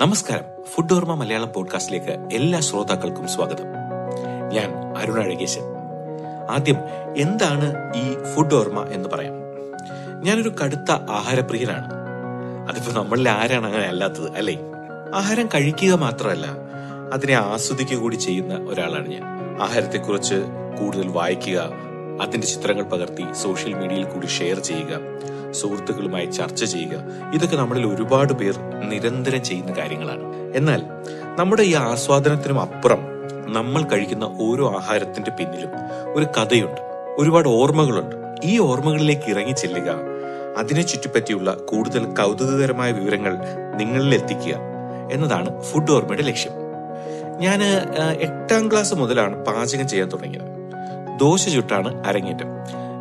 നമസ്കാരം. ഫുഡ് ഓർമ്മ മലയാളം പോഡ്കാസ്റ്റിലേക്ക് എല്ലാ ശ്രോതാക്കൾക്കും സ്വാഗതം. ഞാൻ അരുൺ അഴകേശൻ. ആദ്യം എന്താണ് ഈ ഫുഡ് ഓർമ്മ എന്ന് പറയാം. ഞാനൊരു കടുത്ത ആഹാരപ്രിയനാണ്. അതിപ്പോ നമ്മളിൽ ആരാണ് അങ്ങനെ അല്ലാത്തത് അല്ലേ? ആഹാരം കഴിക്കുക മാത്രമല്ല അതിനെ ആസ്വദിക്കുക കൂടി ചെയ്യുന്ന ഒരാളാണ് ഞാൻ. ആഹാരത്തെക്കുറിച്ച് കൂടുതൽ വായിക്കുക അതിന്റെ ചിത്രങ്ങൾ പകർത്തി സോഷ്യൽ മീഡിയയിൽ കൂടി ഷെയർ ചെയ്യുക സുഹൃത്തുക്കളുമായി ചർച്ച ചെയ്യുക. ഇതൊക്കെ നമ്മളിൽ ഒരുപാട് പേർ നിരന്തരം ചെയ്യുന്ന കാര്യങ്ങളാണ്. എന്നാൽ നമ്മുടെ ഈ ആസ്വാദനത്തിനും അപ്പുറം നമ്മൾ കഴിക്കുന്ന ഓരോ ആഹാരത്തിന്റെ പിന്നിലും ഒരു കഥയുണ്ട്. ഒരുപാട് ഓർമ്മകളുണ്ട്. ഈ ഓർമ്മകളിലേക്ക് ഇറങ്ങി ചെല്ലുക. അതിനെ ചുറ്റിപ്പറ്റിയുള്ള കൂടുതൽ കൗതുകകരമായ വിവരങ്ങൾ നിങ്ങളിൽ എത്തിക്കുക എന്നതാണ് ഫുഡ് ഓർമ്മയുടെ ലക്ഷ്യം. ഞാൻ എട്ടാം ക്ലാസ് മുതലാണ് പാചകം ചെയ്യാൻ തുടങ്ങിയത്. ദോശ ചുട്ടാണ് അരങ്ങേറ്റം.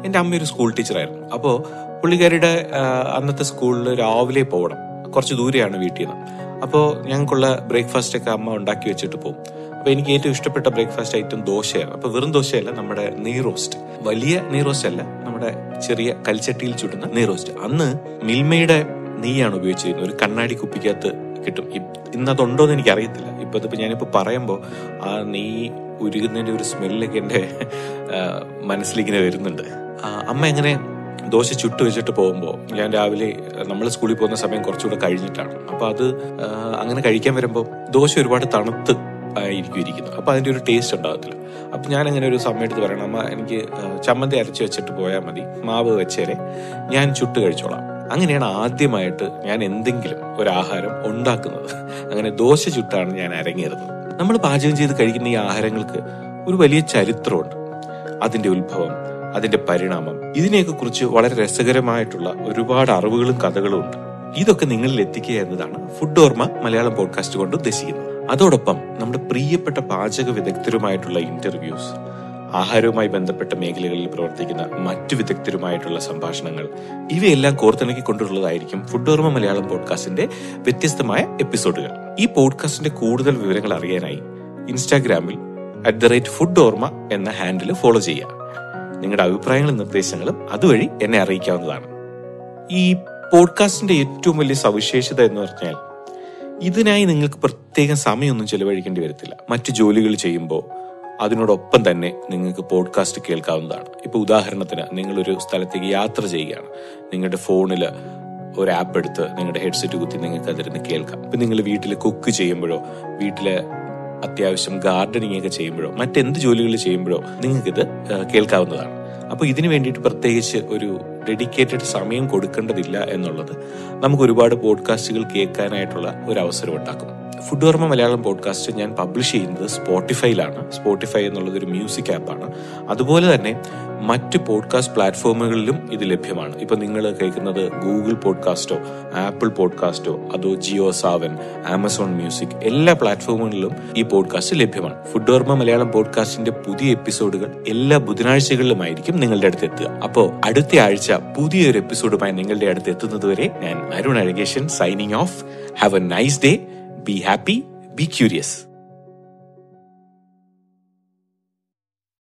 എന്റെ ഒരു സ്കൂൾ ടീച്ചറായിരുന്നു. അപ്പോൾ പുള്ളിക്കാരിയുടെ അന്നത്തെ സ്കൂളിൽ രാവിലെ പോകണം. കുറച്ച് ദൂരെയാണ് വീട്ടിൽ നിന്ന്. അപ്പോൾ ഞങ്ങൾക്കുള്ള ബ്രേക്ക്ഫാസ്റ്റ് ഒക്കെ അമ്മ ഉണ്ടാക്കി വെച്ചിട്ട് പോകും. അപ്പോൾ എനിക്ക് ഏറ്റവും ഇഷ്ടപ്പെട്ട ബ്രേക്ക്ഫാസ്റ്റ് ഐറ്റം ദോശയാണ്. അപ്പോൾ വെറും ദോശയല്ല നമ്മുടെ നെയ് റോസ്റ്റ്. വലിയ നെയ് റോസ്റ്റ് അല്ല നമ്മുടെ ചെറിയ കൽച്ചട്ടിയിൽ ചുടുന്ന നെയ് റോസ്റ്റ്. അന്ന് മിൽമയുടെ നീയാണ് ഉപയോഗിച്ചിരുന്നത്. ഒരു കണ്ണാടി കുപ്പിക്കകത്ത് കിട്ടും. ഇന്നതുണ്ടോ എന്ന് എനിക്ക് അറിയത്തില്ല ഇപ്പൊ ഇതിപ്പോ ഞാനിപ്പോ പറയുമ്പോ ആ നീ ഉരുകുന്നതിന്റെ ഒരു സ്മെല്ലൊക്കെ എന്റെ ആ, മനസ്സിലിങ്ങനെ വരുന്നുണ്ട്. അമ്മ എങ്ങനെ ദോശ ചുട്ട് വെച്ചിട്ട് പോകുമ്പോൾ ഞാൻ രാവിലെ നമ്മൾ സ്കൂളിൽ പോകുന്ന സമയം കുറച്ചുകൂടെ കഴിഞ്ഞിട്ടാണ്. അപ്പോൾ അത് അങ്ങനെ കഴിക്കാൻ വരുമ്പോൾ ദോശ ഒരുപാട് തണുത്ത് ആയിരിക്കും ഇരിക്കുന്നത് അപ്പൊ അതിന്റെ ഒരു ടേസ്റ്റ് ഉണ്ടാകത്തില്ല. അപ്പൊ ഞാൻ അങ്ങനെ ഒരു സമയം എടുത്ത് പറയണം അമ്മ എനിക്ക് ചമ്മന്തി അരച്ച് വെച്ചിട്ട് പോയാൽ മതി മാവ് വെച്ചേരെ ഞാൻ ചുട്ട് കഴിച്ചോളാം. അങ്ങനെയാണ് ആദ്യമായിട്ട് ഞാൻ എന്തെങ്കിലും ഒരു ആഹാരം ഉണ്ടാക്കുന്നത്. അങ്ങനെ ദോശ ചുട്ടാണ് ഞാൻ അരങ്ങേറുന്നത്. നമ്മൾ പാചകം ചെയ്ത് കഴിക്കുന്ന ഈ ആഹാരങ്ങൾക്ക് ഒരു വലിയ ചരിത്രമുണ്ട്. അതിന്റെ ഉത്ഭവം അതിന്റെ പരിണാമം. ഇതിനെയൊക്കെ കുറിച്ച് വളരെ രസകരമായിട്ടുള്ള ഒരുപാട് അറിവുകളും കഥകളും ഉണ്ട്. ഇതൊക്കെ നിങ്ങളിൽ എത്തിക്കുക എന്നതാണ് ഫുഡ് ഓർമ്മ മലയാളം പോഡ്കാസ്റ്റ് കൊണ്ട് ഉദ്ദേശിക്കുന്നത്. അതോടൊപ്പം നമ്മുടെ പ്രിയപ്പെട്ട പാചക വിദഗ്ധരുമായിട്ടുള്ള ഇന്റർവ്യൂസ് ആഹാരവുമായി ബന്ധപ്പെട്ട മേഖലകളിൽ പ്രവർത്തിക്കുന്ന മറ്റു വിദഗ്ധരുമായിട്ടുള്ള സംഭാഷണങ്ങൾ ഇവയെല്ലാം കോർത്തിണക്കിക്കൊണ്ടുള്ളതായിരിക്കും ഫുഡ് ഓർമ്മ മലയാളം പോഡ്കാസ്റ്റിന്റെ വ്യത്യസ്തമായ എപ്പിസോഡുകൾ. ഈ പോഡ്കാസ്റ്റിന്റെ കൂടുതൽ വിവരങ്ങൾ അറിയാനായി ഇൻസ്റ്റാഗ്രാമിൽ അറ്റ് ദ റേറ്റ് ഫുഡ് ഓർമ്മ എന്ന ഹാൻഡിൽ ഫോളോ ചെയ്യുക. നിങ്ങളുടെ അഭിപ്രായങ്ങളും നിർദ്ദേശങ്ങളും അതുവഴി എന്നെ അറിയിക്കാവുന്നതാണ്. ഈ പോഡ്കാസ്റ്റിന്റെ ഏറ്റവും വലിയ സവിശേഷത എന്ന് പറഞ്ഞാൽ ഇതിനായി നിങ്ങൾക്ക് പ്രത്യേകം സമയമൊന്നും ചെലവഴിക്കേണ്ടി വരത്തില്ല. മറ്റു ജോലികൾ ചെയ്യുമ്പോൾ അതിനോടൊപ്പം തന്നെ നിങ്ങൾക്ക് പോഡ്കാസ്റ്റ് കേൾക്കാവുന്നതാണ്. ഇപ്പൊ ഉദാഹരണത്തിന് നിങ്ങളൊരു സ്ഥലത്തേക്ക് യാത്ര ചെയ്യുകയാണ്. നിങ്ങളുടെ ഫോണിൽ ഒരു ആപ്പ് എടുത്ത് നിങ്ങളുടെ ഹെഡ്സെറ്റ് കുത്തി നിങ്ങൾക്ക് അതിരുന്ന് കേൾക്കാം. ഇപ്പൊ നിങ്ങൾ വീട്ടിൽ കുക്ക് ചെയ്യുമ്പോഴോ വീട്ടിൽ അത്യാവശ്യം ഗാർഡനിങ് ഒക്കെ ചെയ്യുമ്പോഴോ മറ്റെന്ത് ജോലികൾ ചെയ്യുമ്പോഴോ നിങ്ങൾക്കിത് കേൾക്കാവുന്നതാണ്. അപ്പോൾ ഇതിനു വേണ്ടിയിട്ട് പ്രത്യേകിച്ച് ഒരു ഡെഡിക്കേറ്റഡ് സമയം കൊടുക്കേണ്ടതില്ല എന്നുള്ളത് നമുക്ക് ഒരുപാട് പോഡ്കാസ്റ്റുകൾ കേൾക്കാനായിട്ടുള്ള ഒരു അവസരം ഉണ്ടാക്കും. ഫുഡ് ഓർമ്മ മലയാളം പോഡ്കാസ്റ്റ് ഞാൻ പബ്ലിഷ് ചെയ്യുന്നത് സ്പോട്ടിഫൈയിലാണ്. സ്പോട്ടിഫൈ എന്നുള്ളത് ഒരു മ്യൂസിക് ആപ്പാണ് അതുപോലെ തന്നെ മറ്റ് പോഡ്കാസ്റ്റ് പ്ലാറ്റ്ഫോമുകളിലും ഇത് ലഭ്യമാണ്. ഇപ്പം നിങ്ങൾ കേൾക്കുന്നത് ഗൂഗിൾ പോഡ്കാസ്റ്റോ ആപ്പിൾ പോഡ്കാസ്റ്റോ അതോ ജിയോ സാവൻ ആമസോൺ മ്യൂസിക് എല്ലാ പ്ലാറ്റ്ഫോമുകളിലും ഈ പോഡ്കാസ്റ്റ് ലഭ്യമാണ്. ഫുഡ് ഓർമ്മ മലയാളം പോഡ്കാസ്റ്റിന്റെ പുതിയ എപ്പിസോഡുകൾ എല്ലാ ബുധനാഴ്ചകളിലുമായിരിക്കും നിങ്ങളുടെ അടുത്ത് എത്തുക. അപ്പോൾ അടുത്ത ആഴ്ച പുതിയൊരു എപ്പിസോഡുമായി നിങ്ങളുടെ അടുത്ത് എത്തുന്നതുവരെ ഞാൻ Arun Azhakesan signing off have a nice day Be happy, be curious.